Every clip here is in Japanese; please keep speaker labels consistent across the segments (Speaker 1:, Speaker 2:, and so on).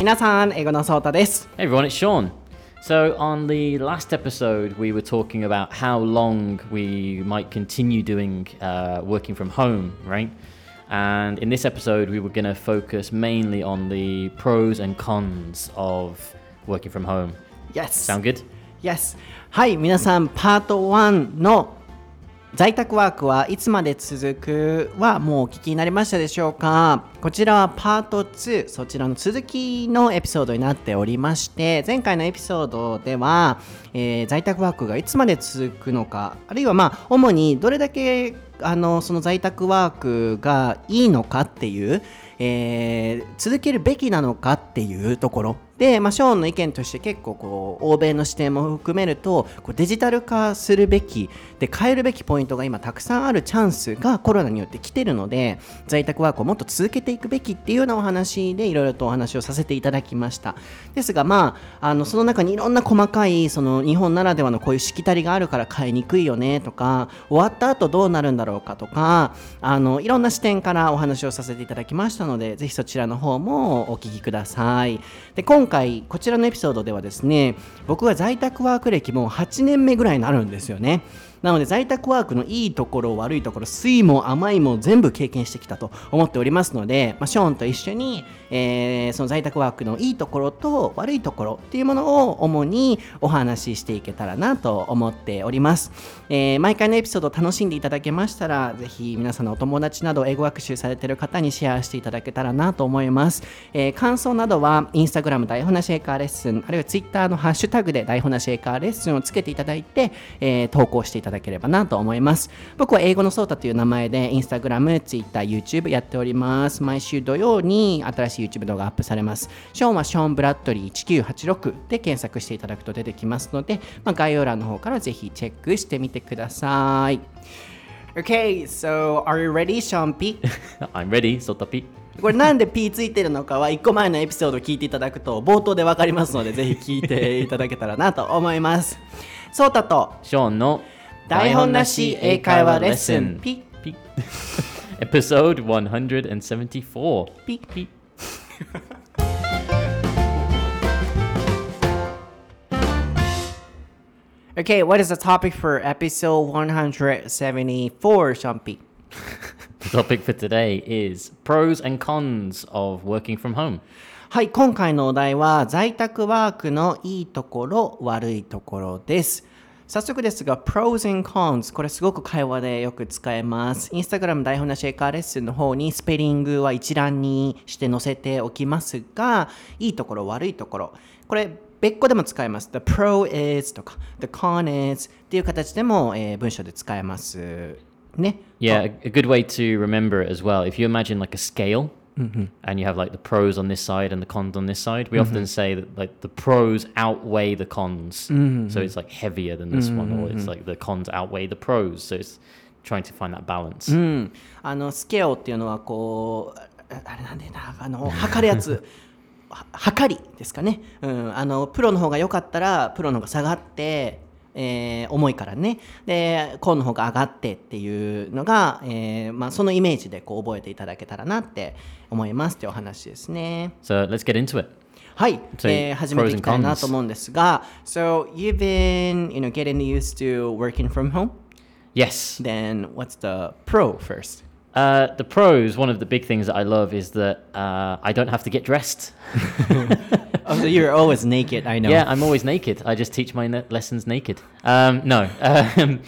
Speaker 1: 皆さん、英語のソータです。
Speaker 2: Hey everyone, it's Sean. So, on the last episode, we were talking about how long we might continue doing uh, working from home, right? And in this episode, we were going to focus mainly on the pros and cons of working from home.
Speaker 1: Yes!
Speaker 2: Sound good?
Speaker 1: Yes! はい、皆さん、パート1の 在宅ワークはいつまで続くはもうお聞きになりましたでしょうか？こちらはパート2そちらの続きのエピソードになっておりまして前回のエピソードでは、えー在宅ワークがいつまで続くのかあるいはまあ主にどれだけあのその在宅ワークがいいのかっていう、えー続けるべきなのかっていうところ。で、まあ、ショーンの意見として結構こう欧米の視点も含めるとこうデジタル化するべきで変えるべきポイントが今たくさんあるチャンスがコロナによって来てるので在宅ワークをもっと続けていくべきっていうようなお話でいろいろとお話をさせていただきました。ですがまああのその中にいろんな細かいその日本ならではのこういうしきたりがあるから変えにくいよねとか終わった後どうなるんだろうかとかあのいろんな視点からお話をさせていただきましたのでぜひそちらの方もお聞きください。で今回こちらのエピソードではですね僕は在宅ワーク歴も8年目ぐらいになるんですよね。なので在宅ワークのいいところ悪いところ酸いも甘いも全部経験してきたと思っておりますので、まあ、ショーンと一緒に、えーその在宅ワークのいいところと悪いところっていうものを主にお話ししていけたらなと思っております、えー毎回のエピソード楽しんでいただけましたらぜひ皆さんのお友達など英語学習されている方にシェアしていただけたらなと思います、えー感想などはインスタグラム台本なし英会話レッスンあるいはツイッターのハッシュタグで台本なし英会話レッスンをつけていただいて、えー投稿していただければなと思います。僕は英語のソータという名前でインスタグラム、ツイッター、YouTube やっております。毎週土曜に新しい YouTube 動画アップされますショーンはショーンブラッドリー1986で検索していただくと出てきますので、まあ、概要欄の方からぜひチェックしてみてください Okay, so are you ready, Sean P?
Speaker 2: I'm ready, Sotapi.
Speaker 1: これなんで P ついてるのかは1個前のエピソードを聞いていただくと冒頭でわかりますのでぜひ聞いていただけたらなと思います。ソータと
Speaker 2: Sean no
Speaker 1: 台本なし英会話レッスン P
Speaker 2: P. Episode 174.
Speaker 1: P
Speaker 2: P.
Speaker 1: Okay, what is the topic for episode 174, Sean P?
Speaker 2: The topic for today is pros and cons of working from home.
Speaker 1: はい、今回のお題は在宅ワークのいいところ、悪いところです。早速ですが、pros and cons、これすごく会話でよく使えます。インスタグラム台本なシェイカーレッスンの方にスペリングは一覧にして載せておきますが、いいところ、悪いところ、これ別個でも使えます。The pro is とか、The con is っていう形でも、えー文章で使えます。ね。
Speaker 2: Yeah, a, a good way to remember it as well. If you imagine like a scale and you have like the pros on this side and the cons on this side, we often say that like the pros outweigh the cons. So it's like heavier than this one, or it's like the cons outweigh the pros. So it's trying to find that balance.
Speaker 1: うん、あのスケオっていうのはこうああれなんでなあの測るやつは測りですかね、うん、あのプロの方が良かったらプロの方が下がって、 えー重いからねでコーンの方が上がってっていうのが、えーまあ、そのイメージでこう覚えていただけたらなって思いますってお話ですね。
Speaker 2: So let's get into it.
Speaker 1: はい、
Speaker 2: So,
Speaker 1: えー始めていきたいな.と思うんですが So you've been you know, getting used to working from home?
Speaker 2: Yes.
Speaker 1: Then what's the pro first?
Speaker 2: Uh, the pros, one of the big things that I love is that uh, I don't have to get dressed.
Speaker 1: Oh, so you're always naked, I know.
Speaker 2: Yeah, I'm always naked. I just teach my ne- lessons naked. Um, no, um,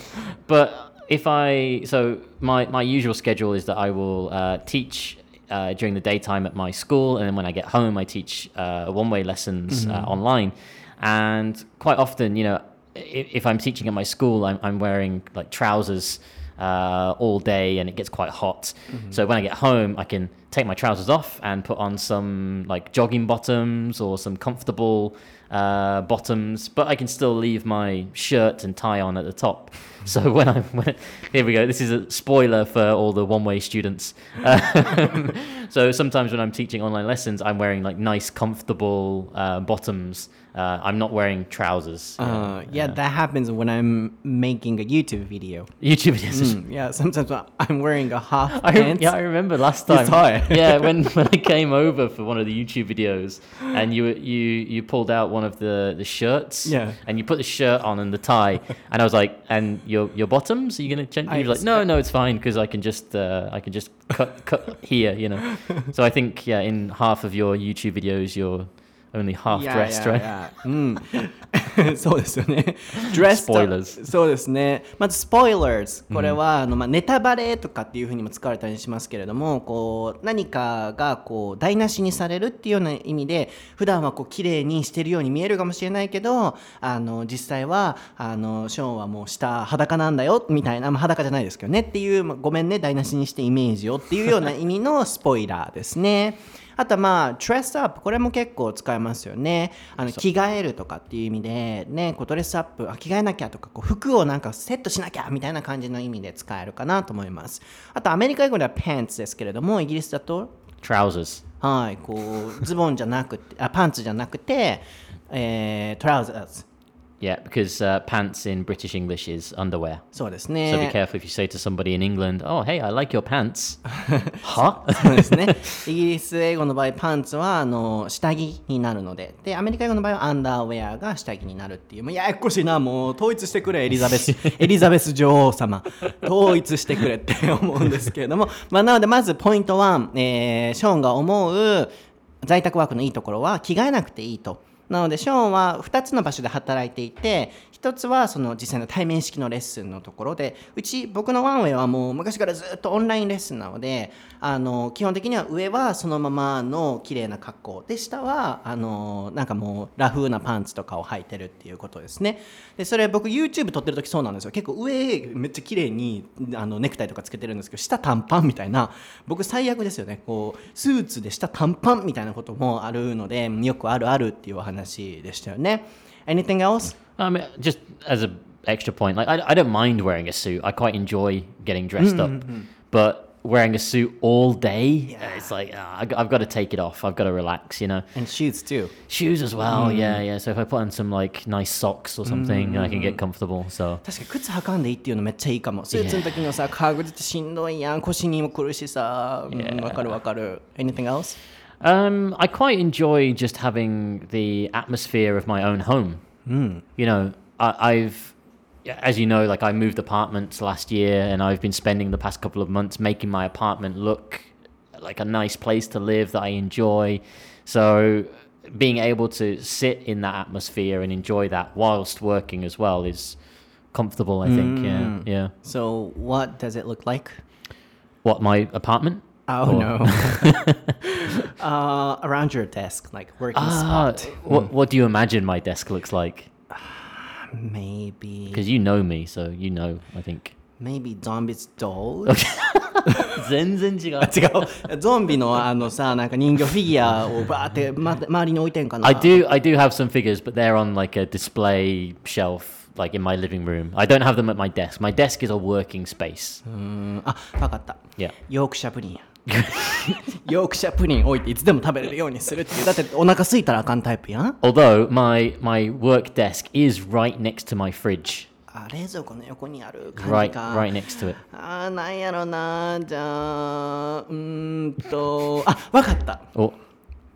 Speaker 2: but if I so my my usual schedule is that I will uh, teach. Uh, during the daytime at my school, and then when I get home, I teach uh, one-way lessons uh, online. And quite often, you know, if, if I'm teaching at my school, I'm, I'm wearing like trousers uh, all day, and it gets quite hot. So when I get home, I can take my trousers off and put on some like jogging bottoms or some comfortable uh, bottoms, but I can still leave my shirt and tie on at the top. So when I when, it, here we go. This is a spoiler for all the one-way students. Um, so sometimes when I'm teaching online lessons, I'm wearing like nice, comfortable uh, bottoms. Uh, I'm not wearing trousers.
Speaker 1: Uh, yeah, that happens when I'm making a YouTube video.
Speaker 2: YouTube videos.
Speaker 1: Mm, yeah, sometimes I'm wearing a half
Speaker 2: I,
Speaker 1: pants.
Speaker 2: yeah, I remember last time.
Speaker 1: tie.
Speaker 2: yeah, when, when I came over for one of the YouTube videos, and you you you pulled out one of the, the shirts.
Speaker 1: Yeah.
Speaker 2: And you put the shirt on and the tie, and I was like, "And your your bottoms? Are you gonna change?"
Speaker 1: I
Speaker 2: You were like, "No, no, it's fine because I can just uh, I can just cut cut here, you know." So I think yeah, in half of your YouTube videos, you're only half dressed, right?
Speaker 1: yeah. うん。そうですよね。dressed
Speaker 2: Spoilers
Speaker 1: そうですね。まず、spoilers。これは、あのまあ、ネタバレとかっていうふうにも使われたりしますけれども、こう、何かがこう台無しにされるっていうような意味で、普段はこう綺麗にしてるように見えるかもしれないけど、あの、実際は、あの、ショーンはもう下裸なんだよ、みたいな、まあ、裸じゃないですけどねっていう、まあごめんね、台無しにしてイメージをっていうような意味のスポイラーですね。あとはまあ、dress up、これも結構使えますよね。あの着替えるとかっていう意味で、ね、こうドレスアップ、あ着替えなきゃとか、こう服をなんかセットしなきゃみたいな感じの意味で使えるかなと思います。あと、アメリカ英語では pants ですけれども、イギリスだと、
Speaker 2: Trousers.
Speaker 1: はい、こう、ズボンじゃなくて、あパンツじゃなくて、えー、trousers。
Speaker 2: Yeah, because uh, pants in British English is underwear.
Speaker 1: そうです
Speaker 2: So be
Speaker 1: ね。
Speaker 2: careful if you say to somebody in England, "Oh, hey, I like your pants." huh?
Speaker 1: そうですね。イギリス英語の場合、パンツはあの下着になるので、で、アメリカ英語の場合はアンダーウェアが下着になるっていう、もうややこしいな、もう統一してくれ、エリザベス、エリザベス女王様、統一してくれって思うんですけれども、まあ、なので、まずポイント1、えーショーンが思う在宅ワークのいいところは、着替えなくていいと。なので、ショーンは2つの場所で働いていて、1つはその実際の対面式のレッスンのところで、うち、僕のワンウェイはもう昔からずっとオンラインレッスンなので、あの基本的には上はそのままの綺麗な格好で、下はあのなんかもうラフなパンツとかを履いてるっていうことですね。で、それ僕 YouTube 撮ってる時そうなんですよ。結構上めっちゃ綺麗にあのネクタイとかつけてるんですけど、下短パンみたいな、僕最悪ですよね。こう、スーツで下短パンみたいなこともあるので、よくあるあるっていうお話でしたよね。Anything else?
Speaker 2: I mean, just as a extra point, like I, I don't mind wearing a suit. I quite enjoy getting dressed up, but wearing a suit all day, uh, it's like ah, I, I've got to take it off. I've got to relax, you know.
Speaker 1: And shoes too.
Speaker 2: Shoes as well, yeah, yeah. So if I put on some like nice socks or something, I can get comfortable. So
Speaker 1: 確かに靴履かんでいいっていうのめっちゃいいかも。スーツの時のさ、革靴ってしんどいやん。腰にも来るしさ。うん
Speaker 2: Yeah.
Speaker 1: わかるわかる。Anything else?
Speaker 2: Um, I quite enjoy just having the atmosphere of my own home. You know, I, I've, as you know, like I moved apartments last year, and I've been spending the past couple of months making my apartment look like a nice place to live that I enjoy. So being able to sit in that atmosphere and enjoy that whilst working as well is comfortable. I think. Yeah, yeah.
Speaker 1: So, what does it look like?
Speaker 2: What my apartment?
Speaker 1: Oh
Speaker 2: Or-
Speaker 1: no. uh, around your desk, like working
Speaker 2: Ah,
Speaker 1: spot.
Speaker 2: what what do you imagine my desk looks like?
Speaker 1: Maybe.
Speaker 2: Because you know me, so you know. I think.
Speaker 1: Maybe zombies dolls?
Speaker 2: 全然違う。
Speaker 1: 違う。ゾンビのあのさ、なんか人形フィギュアをバーって、ま、周りに置いてんかな。
Speaker 2: I do I do have some figures, but they're on like a display shelf, like in my living room. I don't have them at my desk. My desk is a working space.
Speaker 1: うんあ、わかった。
Speaker 2: Yeah.
Speaker 1: ヨークシャプリンや。 ヨークシャプリン置いていつでも食べれるようにするっていう。だってお腹空いたらあかんタイプやん。
Speaker 2: Although my my work desk is right next to my fridge,
Speaker 1: あ、冷蔵庫の横にある感
Speaker 2: right
Speaker 1: じか。
Speaker 2: right next to it.
Speaker 1: あー、なんやろな。じゃあ、うーんと、あ、わかった。
Speaker 2: Oh,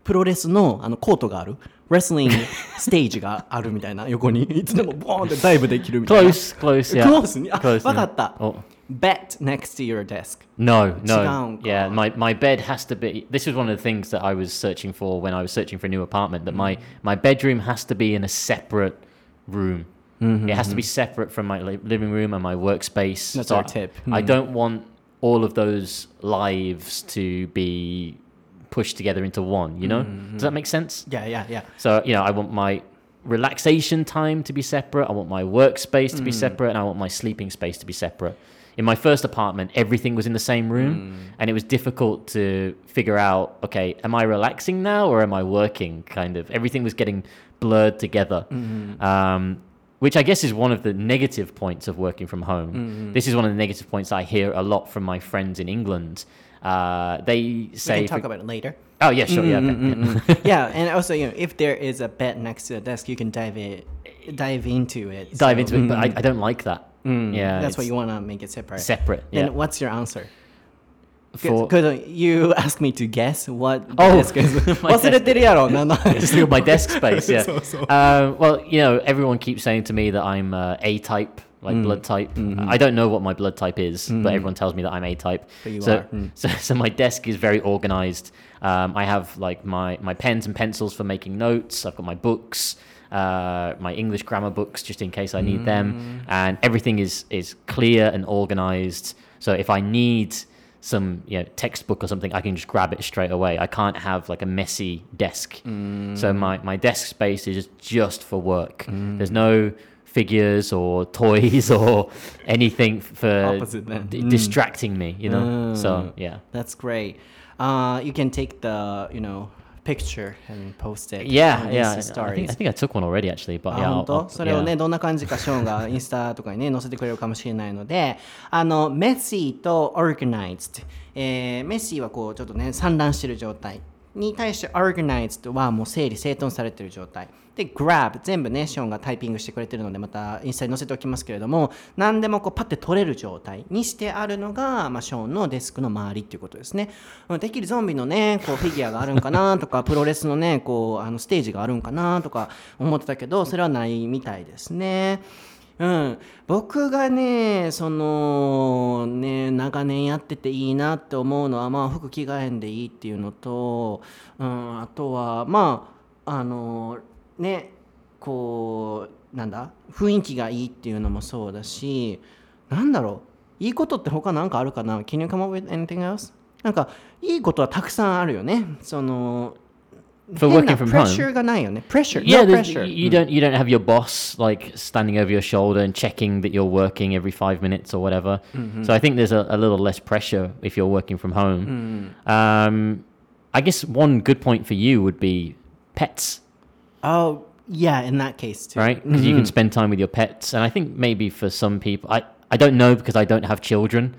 Speaker 1: プロレスのあのコートがある。レスリングステージがあるみたいな横にいつでもボーンってダイブできるみたいな。
Speaker 2: close, close, yeah.
Speaker 1: クロスにあ、
Speaker 2: Close,
Speaker 1: わかった。
Speaker 2: Oh.
Speaker 1: Bet next to your desk.
Speaker 2: No, no.
Speaker 1: Down,
Speaker 2: Yeah,
Speaker 1: God.
Speaker 2: my, my bed has to be. This was one of the things that I was searching for when I was searching for a new apartment. That my my bedroom has to be in a separate room. It has to be separate from my li- living room and my workspace.
Speaker 1: That's
Speaker 2: So
Speaker 1: our
Speaker 2: I-
Speaker 1: tip.
Speaker 2: I don't want all of those lives to be pushed together into one. You know? Does that mm-hmm. make sense?
Speaker 1: Yeah, yeah, yeah.
Speaker 2: So, you know, I want my relaxation time to be separate. I want my workspace to be mm. separate. And I want my sleeping space to be separate. In my first apartment, everything was in the same room. Mm. And it was difficult to figure out okay, am I relaxing now or am I working? Kind of. Everything was getting blurred together. Mm-hmm. Um, which I guess is one of the negative points of working from home. Mm-hmm. This is one of the negative points I hear a lot from my friends in England Uh, they
Speaker 1: We
Speaker 2: say,
Speaker 1: can talk
Speaker 2: for-
Speaker 1: about it later.
Speaker 2: "Oh yeah, sure, yeah, okay, yeah.
Speaker 1: yeah, and also you know if there is a bed next to the desk, you can dive it, dive into it.
Speaker 2: dive
Speaker 1: So,
Speaker 2: into it." But I,
Speaker 1: mm,
Speaker 2: I don't like that.
Speaker 1: mm,
Speaker 2: Yeah,
Speaker 1: that's why
Speaker 2: it's
Speaker 1: you want to make it separate.
Speaker 2: separate.
Speaker 1: Then
Speaker 2: Yeah,
Speaker 1: what's your answer?
Speaker 2: for
Speaker 1: Because you asked me to guess what the
Speaker 2: Oh,
Speaker 1: desk is.
Speaker 2: my
Speaker 1: 忘れてるやろなな
Speaker 2: just look at my desk space. Yeah.
Speaker 1: So, so.
Speaker 2: Um, well, you know, everyone keeps saying to me that I'm uh, A type, like
Speaker 1: Mm.
Speaker 2: blood type.
Speaker 1: Mm-hmm.
Speaker 2: I don't know what my blood type is, but everyone tells me that I'm A type. So.
Speaker 1: Mm.
Speaker 2: so, so my desk is very organized. Um, I have like my my pens and pencils for making notes. I've got my books. Uh, my English grammar books, just in case I need
Speaker 1: Mm.
Speaker 2: them, and everything is is clear and organized. So if I need some you know textbook or something, I can just grab it straight away. I can't have like a messy desk. So my, my desk space is just for work. There's no figures or toys or anything for d-
Speaker 1: Mm.
Speaker 2: distracting me, you know? So
Speaker 1: Mm.
Speaker 2: yeah.
Speaker 1: That's great. Uh, you can take the you know picture and post it.
Speaker 2: Yeah, yeah. I think, I think I took one already actually, but
Speaker 1: あ
Speaker 2: yeah.
Speaker 1: 本当それをね、
Speaker 2: yeah.
Speaker 1: どんな感じかショーンがインスタとかにね載せてくれるかもしれないのであのメッシーと organized、えーメッシーはこうちょっとね散乱してる状態に対して organized はもう整理整頓されてる状態。で grab 全部ねショーンがタイピングしてくれてるのでまたインスタに載せておきますけれども何でもこうパッて取れる状態にしてあるのが、まあ、ショーンのデスクの周りっていうことですね。うんできるゾンビのねこうフィギュアがあるんかなとかプロレスのねこうあのステージがあるんかなとか思ってたけどそれはないみたいですね。うん、僕がねそのね長年やってていいなって思うのはまあ服着替えんでいいっていうのと、うん、あとはまああのねこうなんだ雰囲気がいいっていうのもそうだしなんだろういいことって他なんかあるかな？Can you come up with anything else? なんかいいことはたくさんあるよね。その
Speaker 2: For
Speaker 1: 変な
Speaker 2: working from
Speaker 1: プレッ
Speaker 2: home.
Speaker 1: シャーがないよね。プレッシャー。
Speaker 2: Yeah,
Speaker 1: no
Speaker 2: there's-
Speaker 1: pressure.
Speaker 2: you don't you don't have your boss like standing over your shoulder and checking that you're working every five minutes or whatever. So I think there's a, a little less pressure if you're working from home. Um, I guess one good point for you would be pets,
Speaker 1: Oh, yeah, in that case too.
Speaker 2: right? Because you can spend time with your pets, and I think maybe for some people, I I don't know because I don't have children.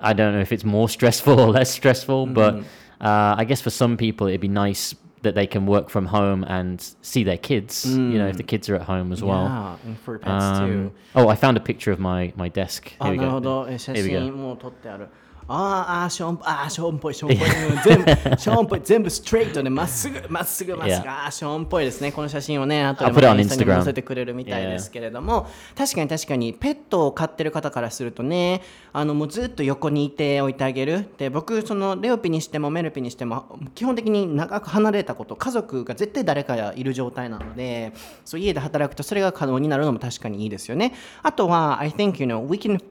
Speaker 2: I don't know if it's more stressful or less stressful, but uh, I guess for some people it'd be nice that they can work from home and see their kids. You know, if the kids are at home as well.
Speaker 1: Yeah, and for pets
Speaker 2: Um,
Speaker 1: too.
Speaker 2: oh, I found a picture of my my desk.
Speaker 1: あ、
Speaker 2: Here we
Speaker 1: なるほ
Speaker 2: go.
Speaker 1: ど。え写
Speaker 2: Here we go.
Speaker 1: 真もう撮ってある。 あーあー、ショーン、あーショーンっぽい、ショーンっぽい。うん全部、ショーンっぽい、全部ストレートでまっすぐ、まっすぐ、まっすぐ。あーショーンっぽいですね。この写真をね、後で
Speaker 2: I'll put it on
Speaker 1: インスタに.載せてくれるみたいですけれども、確かに確かに、ペットを飼ってる方からするとね、あのもうずっと横にいておいてあげる。で、僕、そのレオピにしてもメルピにしても、基本的に長く離れたこと、家族が絶対誰かいる状態なので、そう家で働くとそれが可能になるのも確かにいいですよね。あとは、I think, you know, we can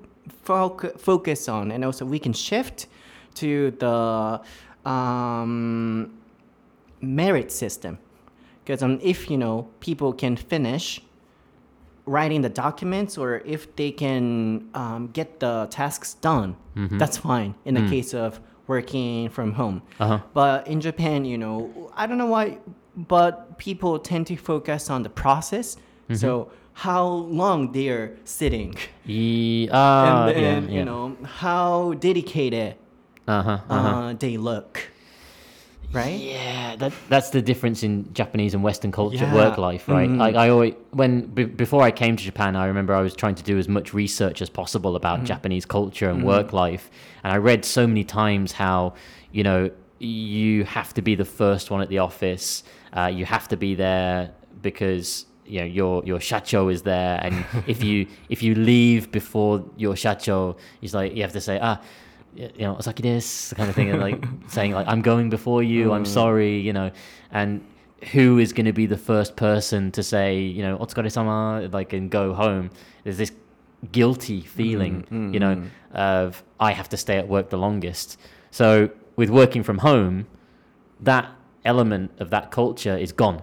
Speaker 1: foc- focus on and also we can shift to the um, merit system. Because um, if, you know, people can finish writing the documents or if they can um, get the tasks done, that's fine in the case of working from home.
Speaker 2: Uh-huh.
Speaker 1: But in Japan, you know, I don't know why, but people tend to focus on the process. So how long they're sitting
Speaker 2: Ye- ah,
Speaker 1: and then,
Speaker 2: yeah, yeah.
Speaker 1: you know, how dedicated
Speaker 2: uh-huh, uh-huh.
Speaker 1: uh, they look. Right?
Speaker 2: Yeah, that, that's the difference in Japanese and Western culture,
Speaker 1: Yeah.
Speaker 2: work life, right?
Speaker 1: Mhm.
Speaker 2: Like I always, when b- before I came to Japan, I remember I was trying to do as much research as possible about
Speaker 1: Mm-hmm.
Speaker 2: Japanese culture and work life, and I read so many times how you know you have to be the first one at the office, uh, you have to be there because you know your your shacho is there, and if you if you leave before your shacho, he's like you have to say ah you know, Osaki desu, kind of thing, and like saying like I'm going before you, I'm mm. sorry, you know, and who is going to be the first person to say, you know, otsukare sama, like and go home? There's this guilty feeling, mm, mm, you know, of I have to stay at work the longest. So with working from home, that element of that culture is gone,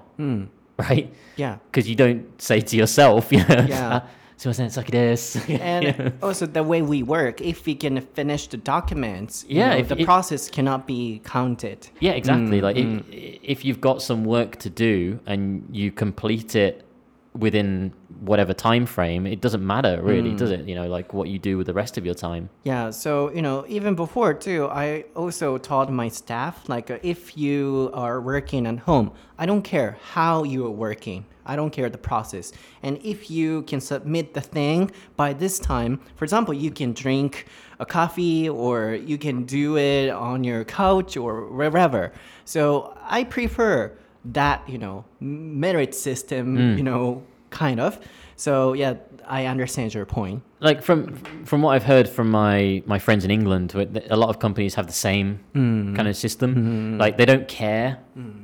Speaker 2: right?
Speaker 1: Yeah.
Speaker 2: Because you don't say to yourself, you know,
Speaker 1: yeah.
Speaker 2: Suck
Speaker 1: and yeah. also the way we work, if we can finish the documents,
Speaker 2: yeah,
Speaker 1: know,
Speaker 2: if
Speaker 1: the
Speaker 2: it,
Speaker 1: process cannot be counted.
Speaker 2: Yeah, exactly. Mm, like mm. If, if you've got some work to do and you complete it within whatever time frame, it doesn't matter really, does it? You know, like what you do with the rest of your time.
Speaker 1: Yeah, so you know, even before too, I also taught my staff like uh, if you are working at home, I don't care how you are working. I don't care the process. And if you can submit the thing by this time, for example, you can drink a coffee or you can do it on your couch or wherever. So I prefer that, you know, merit system, mm. you know, kind of. So yeah, I understand your point.
Speaker 2: Like from from what I've heard from my my friends in England, a lot of companies have the same mm. kind of system. Mm. Like they don't care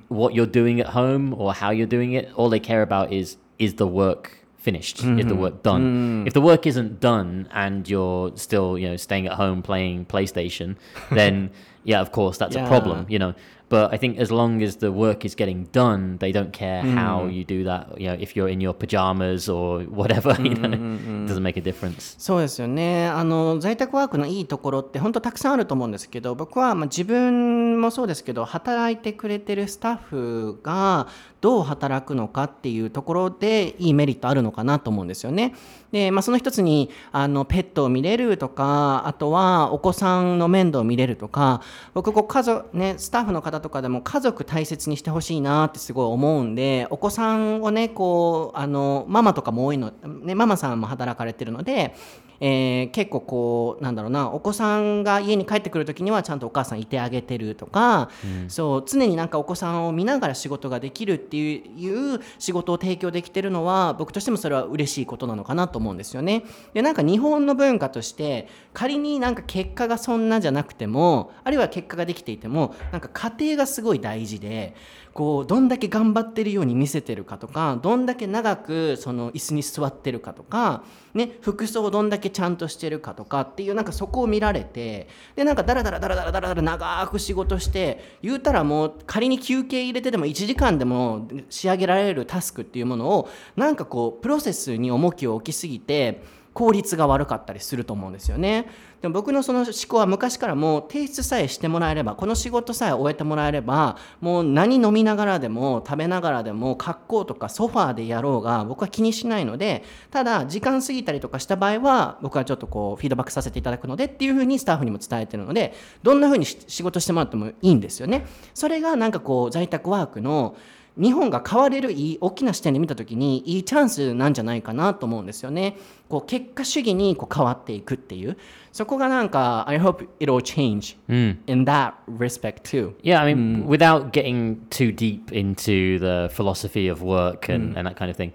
Speaker 2: what you're doing at home or how you're doing it. All they care about is is the work finished? Is the mm-hmm. work done? If the work isn't done and you're still you know staying at home playing PlayStation, then yeah, of course that's a problem.
Speaker 1: Yeah.
Speaker 2: You know. But I think as long as the work is getting done, they don't care how you do that. You know, if you're in your pajamas or whatever, you know, it doesn't make a difference.
Speaker 1: そうですよねあの在宅ワークのいいところって本当たくさんあると思うんですけど僕はまあ自分もそうですけど働いてくれてるスタッフがどう働くのかっていうところでいいメリットあるのかなと思うんですよね。で、まあ、その一つにあのペットを見れるとかあとはお子さんの面倒を見れるとか僕こう家族ねスタッフの方とかでも家族大切にしてほしいなってすごい思うんでお子さんをねこうあのママとかも多いの、ね、ママさんも働かれてるので、えー結構こうなんだろうなお子さんが家に帰ってくる時にはちゃんとお母さんいてあげてるとか、そう常になんかお子さんを見ながら仕事ができるっていういう仕事を提供できてるのは僕としてもそれは嬉しいことなのかなと思うんですよね。でなんか日本の文化として仮になんか結果がそんなじゃなくてもあるいは結果ができていてもなんか家庭がすごい大事でこうどんだけ頑張ってるように見せてるかとかどんだけ長くその椅子に座ってるかとか、ね、服装をどんだけちゃんとしてるかとかっていうなんかそこを見られてでなんかダラダラダラダラダラダラ長く仕事して言うたらもう仮に休憩入れてでも1時間でも仕上げられるタスクっていうものをなんかこうプロセスに重きを置きすぎて効率が悪かったりすると思うんですよね。でも僕のその思考は昔からもう提出さえしてもらえればこの仕事さえ終えてもらえればもう何飲みながらでも食べながらでも格好とかソファーでやろうが僕は気にしないのでただ時間過ぎたりとかした場合は僕はちょっとこうフィードバックさせていただくのでっていうふうにスタッフにも伝えてるのでどんなふうに仕事してもらってもいいんですよね。それがなんかこう在宅ワークの日本が変われるいい大きな視点で見た時にいいチャンスなんじゃないかなと思うんですよね。こう結果主義にこう変わっていくっていうそこがなんか I hope it'll change in that respect too.
Speaker 2: Yeah, I mean, without getting too deep into the philosophy of work and, and that kind of thing,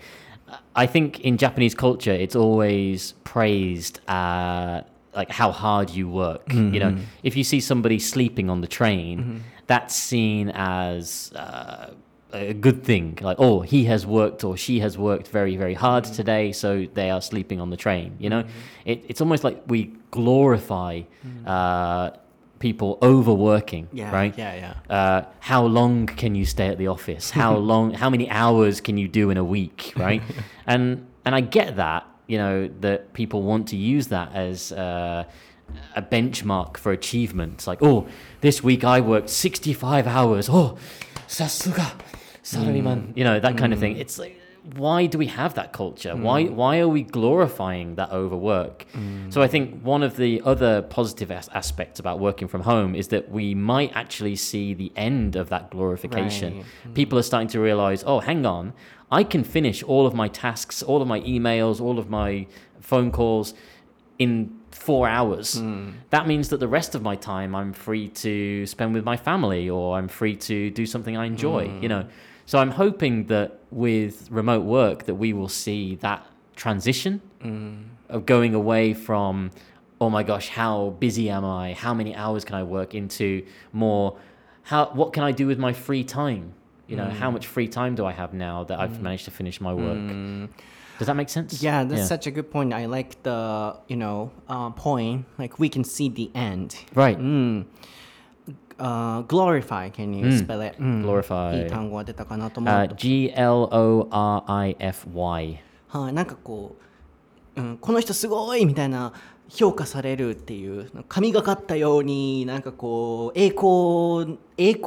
Speaker 2: I think in Japanese culture, it's always praised uh, like how hard you work. You know, if you see somebody sleeping on the train, that's seen as uh, a good thing. Like, oh, he has worked or she has worked very, very hard today, so they are sleeping on the train. You know, it, it's almost like we glorify uh, people overworking, right?
Speaker 1: Yeah, yeah.
Speaker 2: uh, how long can you stay at the office? How long? How many hours can you do in a week? Right? and and I get that. You know that people want to use that as uh, a benchmark for achievements. Like, oh, this week I worked sixty-five hours. Oh, sasuga, salaryman. You know that kind of thing. It's like. Why do we have that culture? Why mm. why are we glorifying that overwork? Mm. So I think one of the other positive as- aspects about working from home is that we might actually see the end of that glorification.
Speaker 1: Right. Mm.
Speaker 2: People are starting to realize, oh, hang on, I can finish all of my tasks, all of my emails, all of my phone calls in four hours. That means that the rest of my time I'm free to spend with my family or I'm free to do something I enjoy, you know. So I'm hoping that with remote work that we will see that transition mm. of going away from oh my gosh, how busy am I? How many hours can I work into more how what can I do with my free time? You know, how mm. much free time do I have now that I've mm. managed to finish my work? Does that make sense?
Speaker 1: Yeah, that's such a good point. I like the you know uh, point. Like we can see the end.
Speaker 2: right.
Speaker 1: Uh, glorify. Can you spell it? うん
Speaker 2: Glorify.
Speaker 1: いい単語が出たかなと思う
Speaker 2: Uh,
Speaker 1: と。
Speaker 2: G L O R I F Y.
Speaker 1: はい、なんかこううん、この人すごいみたいな評価されるっていう神がかったようになんかこう栄光栄光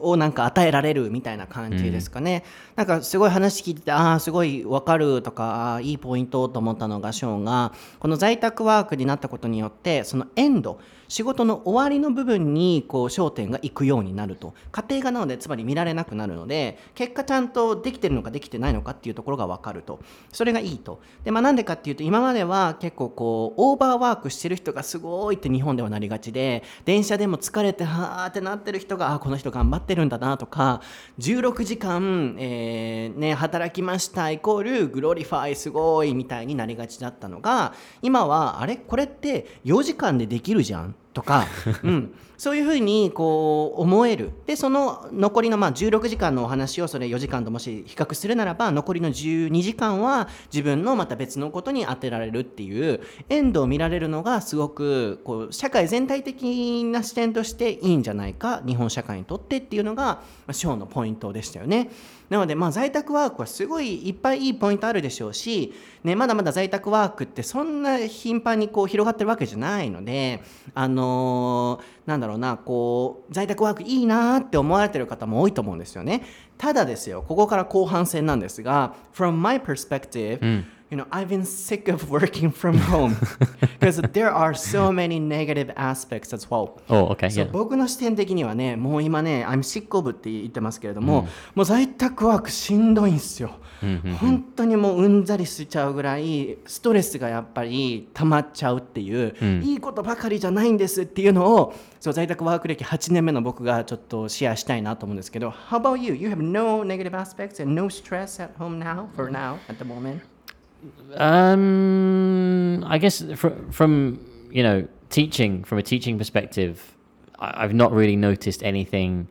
Speaker 1: をなんか与えられるみたいな感じですかね、なんかすごい話聞いててああすごいわかるとかいいポイントと思ったのがショーンがこの在宅ワークになったことによってそのエンド仕事の終わりの部分にこう焦点がいくようになると。家庭がなのでつまり見られなくなるので結果ちゃんとできてるのかできてないのかっていうところが分かると。それがいいと。でまあなんでかっていうと今までは結構こうオーバーワークしてる人がすごいって日本ではなりがちで電車でも疲れてはーってなってる人があこの人頑張ってるんだなとか16時間、えーね、働きましたイコール glorify すごいみたいになりがちだったのが今はあれ？これって4時間でできるじゃん。とか、うん、そういうふうにこう思えるでその残りのまあ16時間のお話をそれ4時間ともし比較するならば残りの12時間は自分のまた別のことに当てられるっていうエンドを見られるのがすごくこう社会全体的な視点としていいんじゃないか日本社会にとってっていうのがまあショーのポイントでしたよね。なのでまあ在宅ワークはすごいいっぱいいいポイントあるでしょうし、ね、まだまだ在宅ワークってそんな頻繁にこう広がってるわけじゃないのであのーなんだろうなこう在宅ワークいいなって思われてる方も多いと思うんですよね。ただですよここから後半戦なんですが From my perspective、You know, I've been sick of working from home because there are so many negative aspects as well.
Speaker 2: Oh, okay,
Speaker 1: そう
Speaker 2: yeah.
Speaker 1: 僕の視点的にはね、もう今ね、I'm sick of って言ってますけれども、もう在宅ワークしんどいんですよ。本当にもううんざりしちゃうぐらい、ストレスがやっぱり溜まっちゃうっていう、いいことばかりじゃないんですっていうのを、そう在宅ワーク歴8年目の僕がちょっとシェアしたいなと思うんですけど、How about you? You have no negative aspects and no stress at home now, for now, at the moment?
Speaker 2: Um, I guess from, from you know teaching from a teaching perspective, I, I've not really noticed anything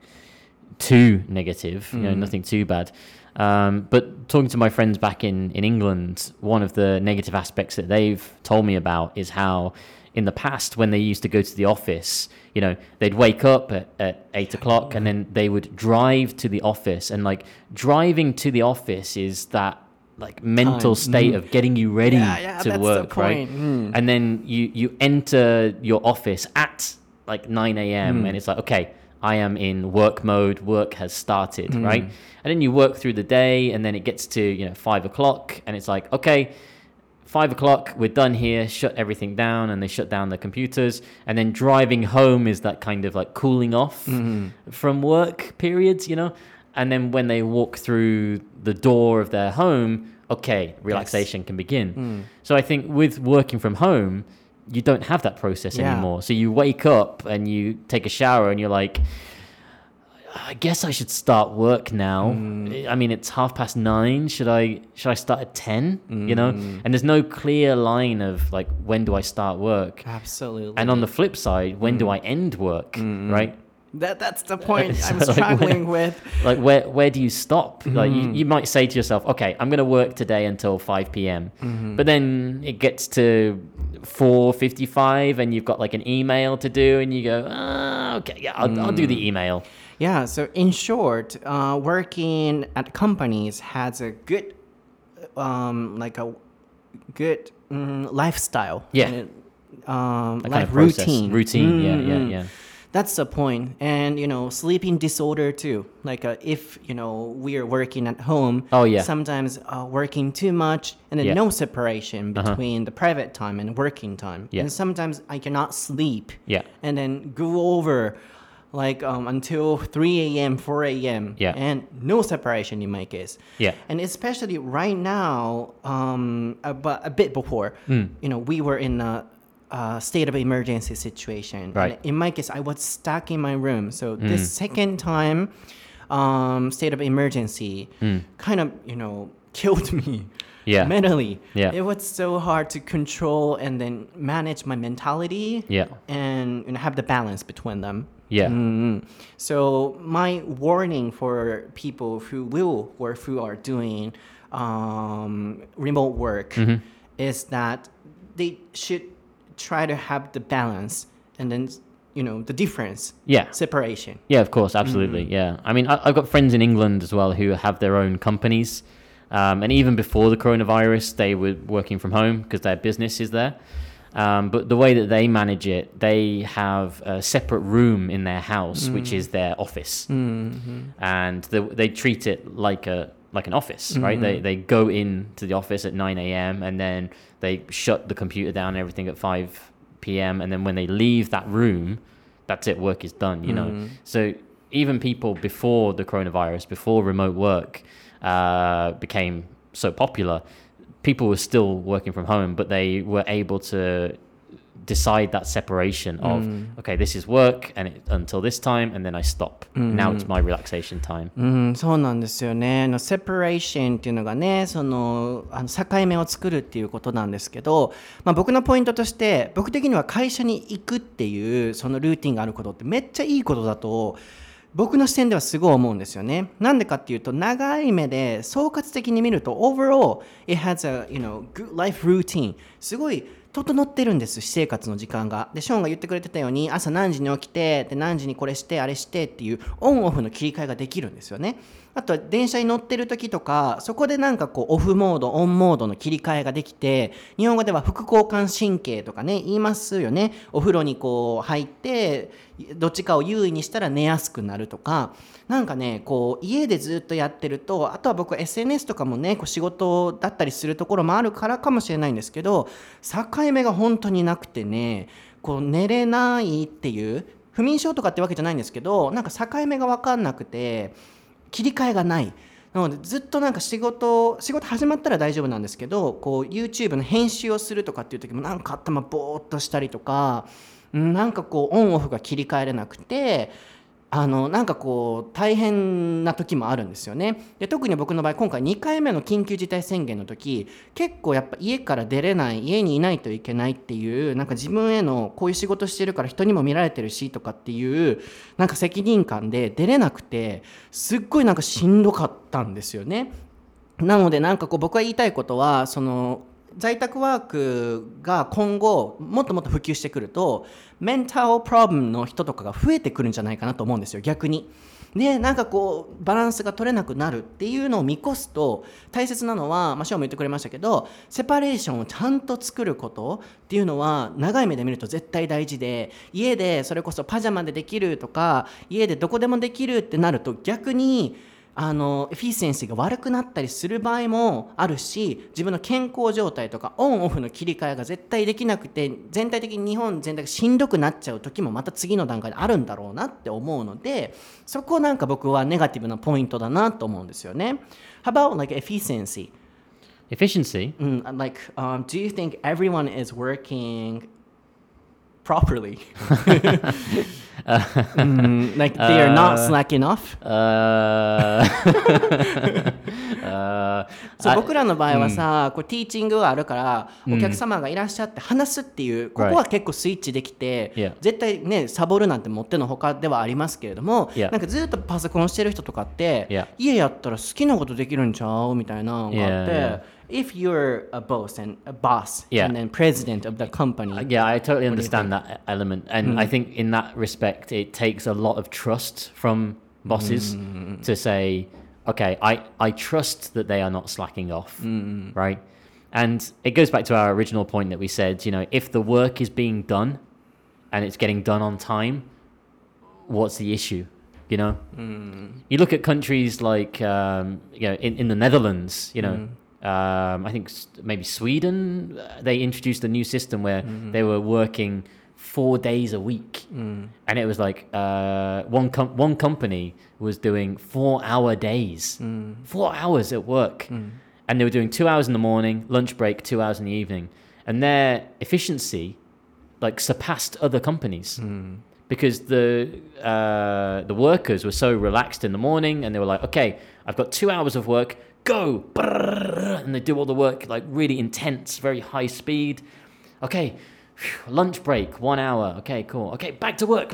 Speaker 2: too negative. You know, nothing too bad. Um, but talking to my friends back in in England, one of the negative aspects that they've told me about is how. In the past, when they used to go to the office, you know, they'd wake up at, at eight o'clock and then they would drive to the office. And like driving to the office is that like mental
Speaker 1: Time.
Speaker 2: state of getting you ready
Speaker 1: Yeah, yeah,
Speaker 2: to work, right?
Speaker 1: Mm.
Speaker 2: And then you you enter your office at like 9 a.m. and it's like, okay, I am in work mode. Work has started, right? And then you work through the day, and then it gets to you know five o'clock, and it's like, okay, five o'clock, we're done here. Shut everything down, and they shut down the computers. And then driving home is that kind of like cooling off from work periods, you know. And then when they walk through the door of their home, okay, relaxation can begin. Mm. So I think with working from home, you don't have that process
Speaker 1: Yeah.
Speaker 2: anymore. So you wake up and you take a shower and you're like, I guess I should start work now. Mm. I mean, it's half past nine. Should I should I start at ten? You know, mm. and there's no clear line of like when do I start work,
Speaker 1: Absolutely.
Speaker 2: and on the flip side, when do I end work? Mm-hmm. Right?
Speaker 1: That that's the point
Speaker 2: So,
Speaker 1: I'm
Speaker 2: like,
Speaker 1: struggling
Speaker 2: where-
Speaker 1: with.
Speaker 2: Like where where do you stop? Like you, you might say to yourself, okay, I'm gonna work today until five p.m. But then it gets to four fifty-five, and you've got like an email to do, and you go, ah, okay, yeah, I'll, I'll do the email.
Speaker 1: Yeah, so in short, uh, working at companies has a good, um, like a good mm, lifestyle.
Speaker 2: Yeah.
Speaker 1: and, um, life
Speaker 2: kind of
Speaker 1: routine.
Speaker 2: Routine, yeah, yeah,
Speaker 1: Mm,
Speaker 2: yeah.
Speaker 1: That's the point. And you know, sleeping disorder too. Like uh, if you know we are working at home.
Speaker 2: Oh, yeah.
Speaker 1: Sometimes uh, working too much, and then
Speaker 2: Yeah.
Speaker 1: no separation
Speaker 2: Uh-huh.
Speaker 1: between the private time and working time.
Speaker 2: Yeah.
Speaker 1: And sometimes I cannot sleep
Speaker 2: Yeah.
Speaker 1: and then go over like um, until 3 a.m 4 a.m
Speaker 2: Yeah.
Speaker 1: and no separation in my case
Speaker 2: Yeah.
Speaker 1: and especially right now um, a, bu- a bit before
Speaker 2: Hmm.
Speaker 1: you know we were in a, state of emergency situation
Speaker 2: Right.
Speaker 1: and in my case i was stuck in my room so
Speaker 2: Hmm.
Speaker 1: this second time um, state of emergency kind of you know killed me.
Speaker 2: Yeah.
Speaker 1: mentally
Speaker 2: Yeah.
Speaker 1: it was so hard to control and then manage my mentality
Speaker 2: Yeah.
Speaker 1: and know, have the balance between them.
Speaker 2: Yeah.
Speaker 1: Mm. So my warning for people who will or who are doing um, remote work
Speaker 2: Mm-hmm.
Speaker 1: is that they should try to have the balance and then you know the difference
Speaker 2: Yeah.
Speaker 1: separation.
Speaker 2: Yeah, of course, absolutely. Yeah, I mean, I, I've got friends in England as well who have their own companies, Um, and even before the coronavirus, they were working from home because their business is there. Um, but the way that they manage it, they have a separate room in their house, which is their office, and the, they treat it like a like an office, right? They they go in to the office at 9 a.m. and then they shut the computer down and everything at 5 p.m. and then when they leave that room, that's it. Work is done. You know. So even people before the coronavirus, before remote work uh, became so popular, people were still working from home, but they were able to decide that separation of okay, this is work and it, until this time, and then I stop. Now it's my relaxation time.
Speaker 1: うん、そうなんですよね。あのセパレーションっていうのがね、そのあの境目を作るっていうことなんですけど、まあ、僕のポイントとして、僕的には会社に行くっていうそのルーティンがあることってめっちゃいいことだと。僕の視点ではすごい思うんですよね。なんでかっていうと、長い目で総括的に見ると、overall, it has a, you know, good life routine. すごい整ってるんです、私生活の時間が。で、ショーンが言ってくれてたように、朝何時に起きて、で何時にこれして、あれしてっていう、オンオフの切り替えができるんですよね。あとは電車に乗ってる時とか、そこでなんかこう、オフモード、オンモードの切り替えができて、日本語では副交感神経とかね、言いますよね。お風呂にこう入って、どっちかを優位にしたら寝やすくなるとか、なんかね、こう、家でずっとやってると、あとは僕 SNS とかもね、こう仕事だったりするところもあるからかもしれないんですけど、境目が本当になくてね、こう寝れないっていう、不眠症とかってわけじゃないんですけど、なんか境目が分かんなくて、切り替えがない。なのでずっとなんか仕事仕事始まったら大丈夫なんですけどこう YouTube の編集をするとかっていう時もなんか頭ボーっとしたりとかなんかこうオンオフが切り替えれなくてあのなんかこう大変な時もあるんですよねで特に僕の場合今回2回目の緊急事態宣言の時結構やっぱ家から出れない家にいないといけないっていうなんか自分へのこういう仕事してるから人にも見られてるしとかっていうなんか責任感で出れなくてすっごいなんかしんどかったんですよね。なのでなんかこう僕が言いたいことはその在宅ワークが今後もっともっと普及してくるとメンタルプロブムの人とかが増えてくるんじゃないかなと思うんですよ逆に。でなんかこうバランスが取れなくなるっていうのを見越すと大切なのは、まあ、ショーも言ってくれましたけどセパレーションをちゃんと作ることっていうのは長い目で見ると絶対大事で家でそれこそパジャマでできるとか家でどこでもできるってなると逆にあのエフィシエンシーが悪くなったりする場合もあるし自分の健康状態とかオンオフの切り替えが絶対できなくて全体的に日本全体がしんどくなっちゃう時もまた次の段階であるんだろうなって思うのでそこなんか僕はネガティブなポイントだなと思うんですよね。How about like efficiency?
Speaker 2: Efficiency?
Speaker 1: Mm, like, um, do you think everyone is working properly? Mm, like they are not?
Speaker 2: Uh, uh,
Speaker 1: そう
Speaker 2: I-
Speaker 1: 僕らの場合はさ、こうティーチングがあるから、お客様がいらっしゃって話すっていう、ここは結構スイッチできて.絶対ねサボるなんてもってのほかではありますけれども.なんかずっとパソコンしてる人とかって.家やったら好きなことできるんちゃう？みたいなのがあって、If you're a boss and a boss
Speaker 2: Yeah.
Speaker 1: and then president of the company, uh,
Speaker 2: Yeah, I totally understand that element, and hmm. I think in that respect, it takes a lot of trust from bosses hmm. to say, "Okay, I I trust that they are not slacking off, hmm. right?" And it goes back to our original point that we said, you know, if the work is being done and it's getting done on time, what's the issue? You know, you look at countries like um, you know in, in the Netherlands, you know. Um, I think maybe Sweden. uh, They introduced a new system where they were working four days a week, and it was like uh, one com- one company was doing four hour days, four hours at work, and they were doing two hours in the morning, lunch break, two hours in the evening, and their efficiency like surpassed other companies. Because the uh, the workers were so relaxed in the morning and they were like, okay, I've got two hours of work, go, and they do all the work like really intense, very high speed. Okay, lunch break, one hour. Okay, cool. Okay, back to work,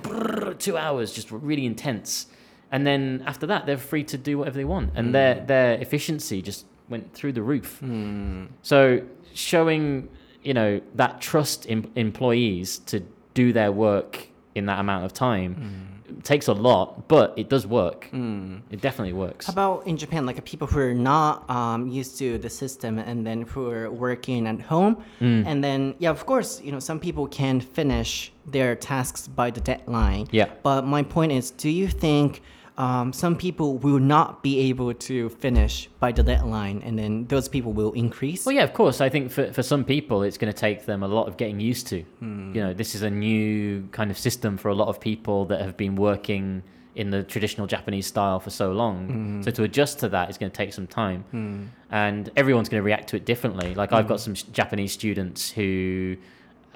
Speaker 2: two hours, just really intense. And then after that, they're free to do whatever they want, and hmm. their their efficiency just went through the roof. Hmm. So showing, you know, that trust in employees to do their work in that amount of time takes a lot, but it does work. It definitely works.
Speaker 1: How about in Japan, like people who are not um, used to the system and then who are working at home?
Speaker 2: Mm.
Speaker 1: And then, yeah, of course, you know, some people can finish their tasks by the deadline.
Speaker 2: Yeah.
Speaker 1: But my point is, do you think um, some people will not be able to finish by the deadline and then those people will increase?
Speaker 2: Well, yeah, of course. I think for, for some people, it's going to take them a lot of getting used to. Hmm. You know, this is a new kind of system for a lot of people that have been working in the traditional Japanese style for so long. Hmm. So to adjust to that is going to take some time. Hmm. And everyone's going to react to it differently. Like, I've got some Japanese students who.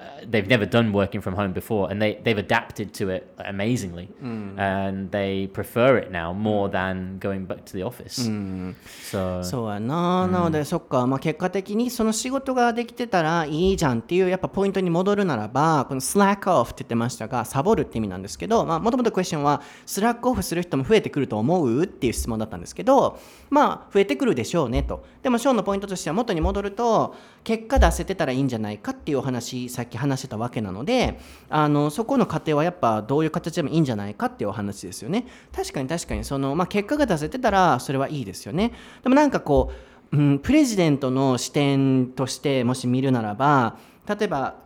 Speaker 2: Uh, they've never done working from home before and they, they've adapted to it amazingly. And they prefer it now more than going back to the office. So
Speaker 1: そうやな、なのでそっか、まあ、結果的にその仕事ができてたらいいじゃんっていうやっぱポイントに戻るならばこの slack off って言ってましたがサボるって意味なんですけどもともとクエスチョンはスラックオフする人も増えてくると思うっていう質問だったんですけどまあ増えてくるでしょうねと。でもショーのポイントとしては元に戻ると結果出せてたらいいんじゃないかっていうお話さっき話してたわけなのであのそこの過程はやっぱどういう形でもいいんじゃないかっていうお話ですよね。確かに確かに。その、まあ、結果が出せてたらそれはいいですよね。でもなんかこう、うん、プレジデントの視点としてもし見るならば例えば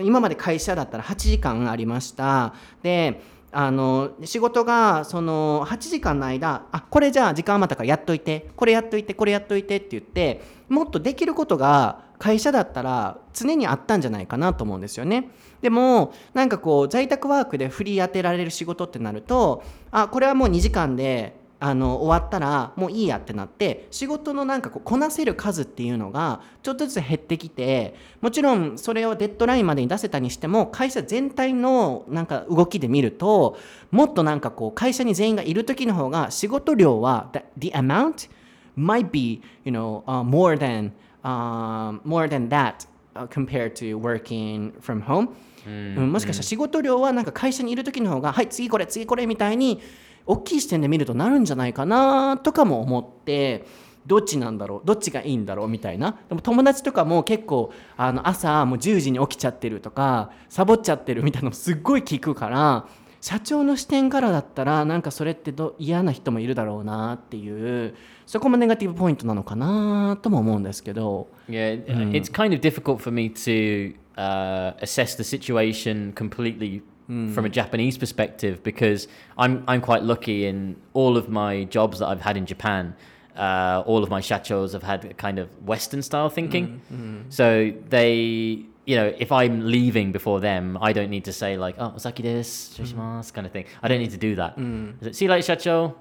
Speaker 1: 今まで会社だったら8時間ありました。であの仕事がその8時間の間あこれじゃあ時間余ったからやっといてこれやっといてこれやっといてって言ってもっとできることが会社だったら常にあったんじゃないかなと思うんですよね。でもなんかこう在宅ワークで振り当てられる仕事ってなるとあこれはもう2時間であの終わったらもういいやってなって仕事のなんかこうこなせる数っていうのがちょっとずつ減ってきてもちろんそれをデッドラインまでに出せたにしても会社全体のなんか動きで見るともっとなんかこう会社に全員がいる時の方が仕事量は the, amount might be you know、uh, more than、um, more than that、uh, compared to working from home うん、もしかしたら仕事量はなんか会社にいる時の方がはい次これ次これみたいに大きい視点で見るとなるんじゃないかなとかも思ってどっちなんだろうどっちがいいんだろうみたいな。でも友達とかも結構あの朝もう10時に起きちゃってるとかサボっちゃってるみたいなのすっごい聞くから社長の視点からだったらなんかそれってど嫌な人もいるだろうなっていうそこもネガティブポイントなのかなとも思うんですけど。
Speaker 2: Yeah, it's kind of difficult for me to uh, assess the situation completely from a hmm. Japanese perspective because I'm I'm quite lucky in all of my jobs that I've had in Japan. Uh, all of my shachos have had a kind of Western style thinking, hmm, hmm. so they. You know, if I'm leaving before them, I don't need to say like, "Oh, osaki desu, shoushimashou," kind of thing. I don't need to do that. Is it, See you later, shacho.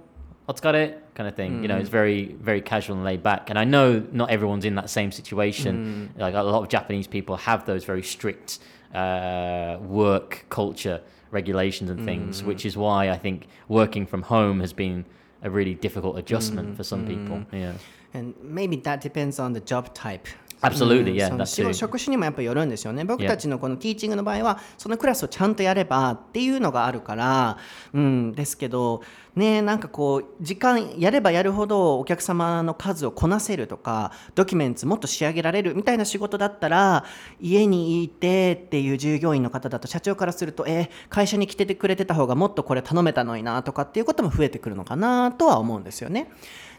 Speaker 2: Otsukare kind of thing. You know, it's very, very casual and laid back. And I know not everyone's in that same situation. Like a lot of Japanese people have those very strict uh, work culture regulations and things, mm. which is why I think working from home has been a really difficult adjustment mm, for some people. Mm. Yeah.
Speaker 1: And maybe that depends on the job type.
Speaker 2: Absolutely,
Speaker 1: うん
Speaker 2: yeah,
Speaker 1: その
Speaker 2: that
Speaker 1: 仕事.職種にもやっぱよるんですよね。僕.たちのこのティーチングの場合は、そのクラスをちゃんとやればっていうのがあるから、うん、ですけど、ね、なんかこう、時間やればやるほどお客様の数をこなせるとか、ドキュメンツもっと仕上げられるみたいな仕事だったら、家にいてっていう従業員の方だと、社長からすると、えー会社に来ててくれてた方がもっとこれ頼めたのになとかっていうことも増えてくるのかなとは思うんですよね。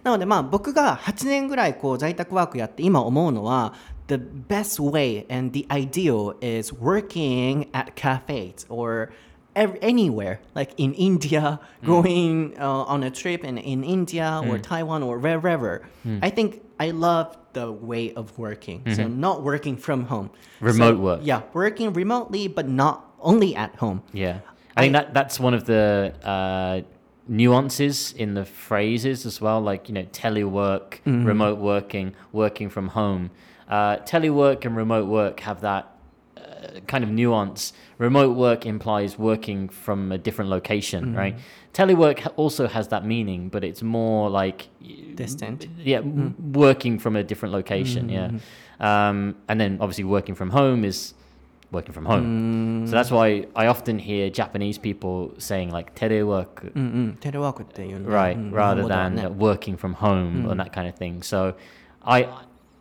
Speaker 1: なのでまあ僕が8年ぐらいこう在宅ワークやって今思うのは The best way and the ideal is working at cafes or ev- anywhere like in India going uh, on a trip in, in India or Taiwan or wherever I think I love the way of working so not working from home
Speaker 2: Remote
Speaker 1: So,
Speaker 2: work.
Speaker 1: yeah working remotely but not only at home
Speaker 2: Yeah, I think that that's one of the uh, nuances in the phrases as well. Like you know, telework, remote working, working from home. Uh, telework and remote work have that uh, kind of nuance. Remote work implies working from a different location, right? Telework also has that meaning, but it's more like
Speaker 1: Distant.
Speaker 2: yeah, w working from a different location. Yeah, um, and then obviously working from home is working from home. Mm. So that's why I often hear Japanese people saying like telework,
Speaker 1: telework
Speaker 2: right,
Speaker 1: mm.
Speaker 2: rather than working from home mm. and that kind of thing. So I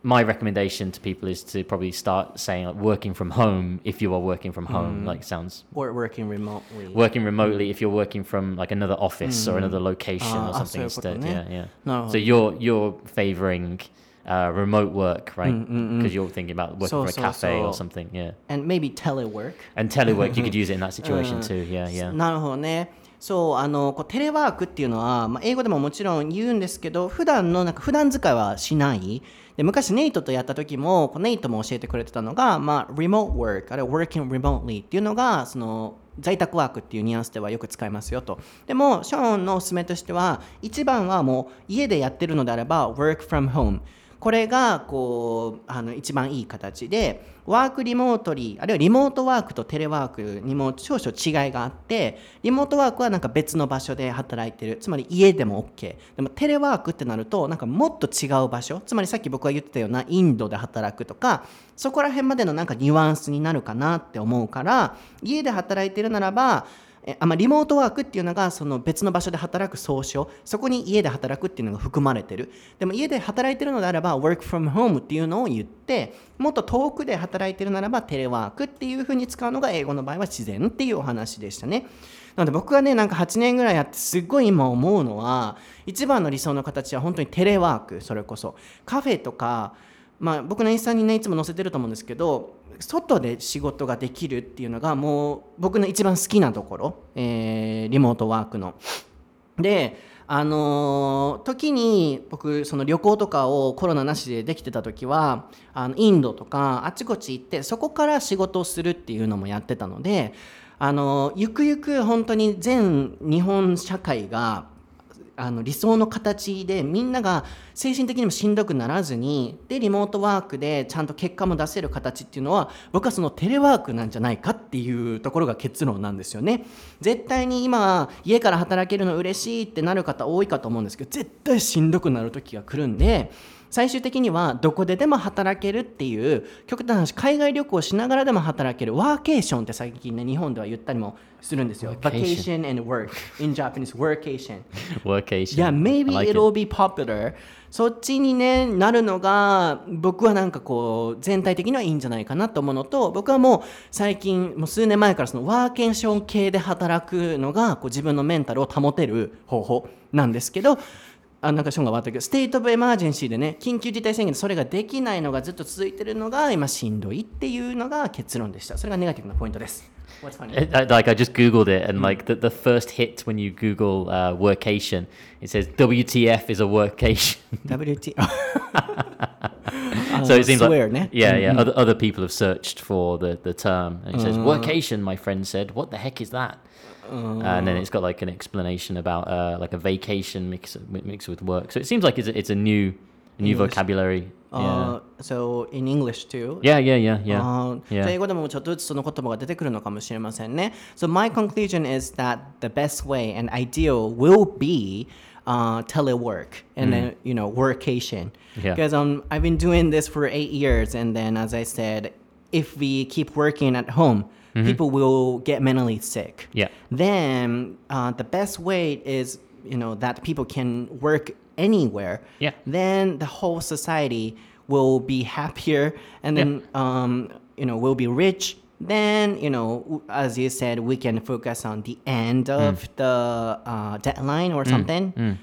Speaker 2: my recommendation to people is to probably start saying like working from home if you are working from home mm. like sounds
Speaker 1: or working remotely
Speaker 2: working mm. remotely if you're working from like another office mm. or another location or
Speaker 1: ah,
Speaker 2: something instead yeah yeah
Speaker 1: no.
Speaker 2: so you're you're favoring uh, remote work, right?
Speaker 1: Mm,
Speaker 2: Because you're thinking about working for a
Speaker 1: So, so,
Speaker 2: cafe or
Speaker 1: so.
Speaker 2: something. Yeah.
Speaker 1: And maybe telework.
Speaker 2: And telework, you could use it in that situation too. Yeah, yeah.
Speaker 1: なるほどね。そうあのこうテレワークっていうのは、まあ、英語でももちろん言うんですけど普段のなんか普段使いはしないで昔ネイトとやった時もネイトも教えてくれてたのが、まあ、remote work あるいは working remotely っていうのがその在宅ワークっていうニュアンスではよく使いますよとでもショーンのおすすめとしては一番はもう家でやってるのであれば work from home これがこうあの一番いい形でワークリモートリーあるいはリモートワークとテレワークにも少々違いがあってリモートワークはなんか別の場所で働いてる。つまり家でも OK でもテレワークってなるとなんかもっと違う場所。つまりさっき僕が言ってたようなインドで働くとかそこら辺までのなんかニュアンスになるかなって思うから家で働いてるならばあまあ、リモートワークっていうのがその別の場所で働く総称。そこに家で働くっていうのが含まれてる。でも家で働いてるのであれば work from home っていうのを言ってもっと遠くで働いてるならばテレワークっていうふうに使うのが英語の場合は自然っていうお話でしたね。なので僕がねなんか8年ぐらいやってすっごい今思うのは一番の理想の形は本当にテレワークそれこそ。カフェとかまあ、僕のインスタにねいつも載せてると思うんですけど外で仕事ができるっていうのがもう僕の一番好きなところ、えーリモートワークの。であの時に僕その旅行とかをコロナなしでできてた時はあのインドとかあちこち行ってそこから仕事をするっていうのもやってたのであのゆくゆく本当に全日本社会があの理想の形でみんなが精神的にもしんどくならずにでリモートワークでちゃんと結果も出せる形っていうのは僕はそのテレワークなんじゃないかっていうところが結論なんですよね。絶対に今家から働けるの嬉しいってなる方多いかと思うんですけど絶対しんどくなる時が来るんで最終的にはどこででも働けるっていう極端な話海外旅行しながらでも働けるワーケーションって最近ね日本では言ったりもするんですよ
Speaker 2: Vacation
Speaker 1: and work in Japanese workation
Speaker 2: Workation.
Speaker 1: Yeah, maybe
Speaker 2: like
Speaker 1: it'll
Speaker 2: it.
Speaker 1: be popular. そっちにね、なるのが、僕はなんかこう、全体的にはいいんじゃないかなと思うのと、僕はもう最近、もう数年前からそのワーケーション系で働くのが、こう自分のメンタルを保てる方法なんですけど、あなんかショーンが終わったけど、 state of emergency でね、緊急事態宣言でそれができないのがずっと続いてるのが、今しんどいっていうのが結論でした。それがネガティブなポイントです。What's funny?
Speaker 2: It- like I just googled it, and like the, the first hit when you Google uh, workation, it says WTF is a workation.
Speaker 1: WT
Speaker 2: so it seems
Speaker 1: swear,
Speaker 2: like
Speaker 1: ne?
Speaker 2: yeah, yeah. Other, other people have searched for the, the term, and it says workation. My friend said, "What the heck is that?" and then it's got like an explanation about uh, like a vacation mix mixed with work. So it seems like it's a, it's a new a new
Speaker 1: English.
Speaker 2: vocabulary. Yeah.
Speaker 1: Uh, so in English too.
Speaker 2: yeah, yeah, yeah, yeah.
Speaker 1: あー
Speaker 2: Yeah.
Speaker 1: じゃあ英語でもちょっとずつその言葉が出てくるのかもしれませんね。So my conclusion is that the best way and ideal will be uh, telework and then you know workation.
Speaker 2: Yeah.
Speaker 1: Because um, I've been doing this for eight years, and then as I said, if we keep working at home, people will get mentally sick.
Speaker 2: Yeah.
Speaker 1: Then uh, the best way is you know that people can work anywhere.
Speaker 2: Yeah.
Speaker 1: Then the whole society will be happier, and then um, you know we'll be rich. Then you know, as you said, we can focus on the end of the uh, deadline or something.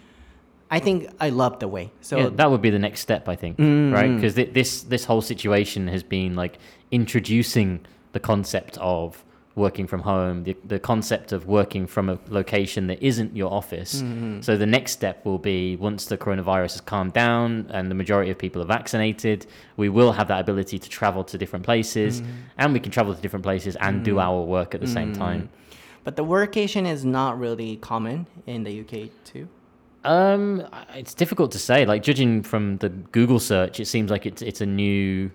Speaker 1: I think I love the way. So
Speaker 2: yeah, that would be the next step, I think, right? Because th- this this whole situation has been like introducing the concept of working from home, the, the concept of working from a location that isn't your office. Mm-hmm. So the next step will be once the coronavirus has calmed down and the majority of people are vaccinated, we will have that ability to travel to different places, mm-hmm. and we can travel to different places and do mm-hmm. our work at the same time.
Speaker 1: But the workation is not really common in the UK too.
Speaker 2: Um, it's difficult to say. Like judging from the Google search, it seems like it's it's a new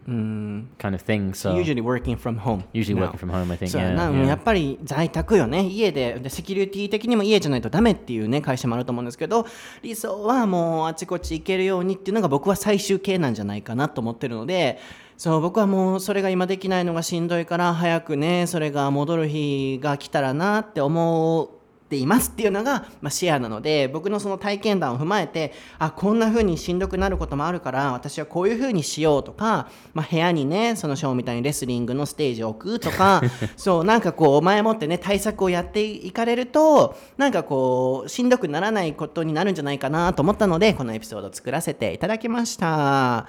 Speaker 2: kind of thing. So
Speaker 1: Usually working from home.
Speaker 2: usually working from home, I think.
Speaker 1: そうや
Speaker 2: Yeah,
Speaker 1: な、もうや.っぱり在宅よね家ででセキュリティ的にも家じゃないとダメっていうね会社もあると思うんですけど理想はもうあちこち行けるようにっていうのが僕は最終形なんじゃないかなと思ってるのでそう僕はもうそれが今できないのがしんどいから早くねそれが戻る日が来たらなって思うていますっていうのが、まあ、シェアなので僕のその体験談を踏まえてあこんな風にしんどくなることもあるから私はこういう風にしようとか、まあ、部屋にねそのショーみたいにレスリングのステージを置くとか そうなんかこう前もってね対策をやっていかれるとなんかこうしんどくならないことになるんじゃないかなと思ったのでこのエピソードを作らせていただきました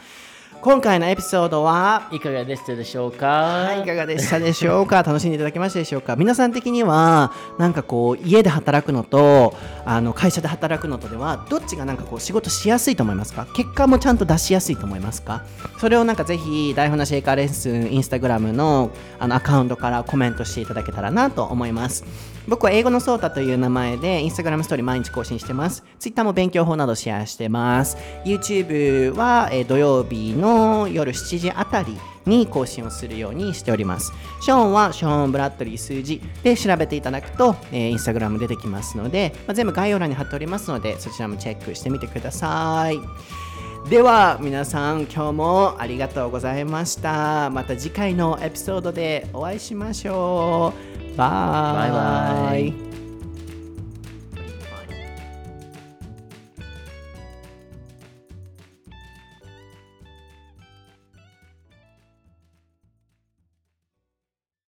Speaker 1: 今回のエピソードはい
Speaker 2: かがでしたでしょうか？
Speaker 1: はい、いかがでしたでしょうか？楽しんでいただけましたでしょうか？皆さん的にはなんかこう家で働くのとあの会社で働くのとではどっちがなんかこう仕事しやすいと思いますか？結果もちゃんと出しやすいと思いますか？それをなんかぜひ台本なシェイカーレッスンインスタグラムのあのアカウントからコメントしていただけたらなと思います。僕は英語のソータという名前でインスタグラムストーリー毎日更新してます。Twitter も勉強法などシェアしてます。YouTube は、えー土曜日の夜7時あたりに更新をするようにしております。ショーンはショーン・ブラッドリー数字で調べていただくと、えー、インスタグラム出てきますので、まあ、全部概要欄に貼っておりますので、そちらもチェックしてみてください。では皆さん今日もありがとうございました。また次回のエピソードでお会いしましょう。バイ
Speaker 2: バイバイ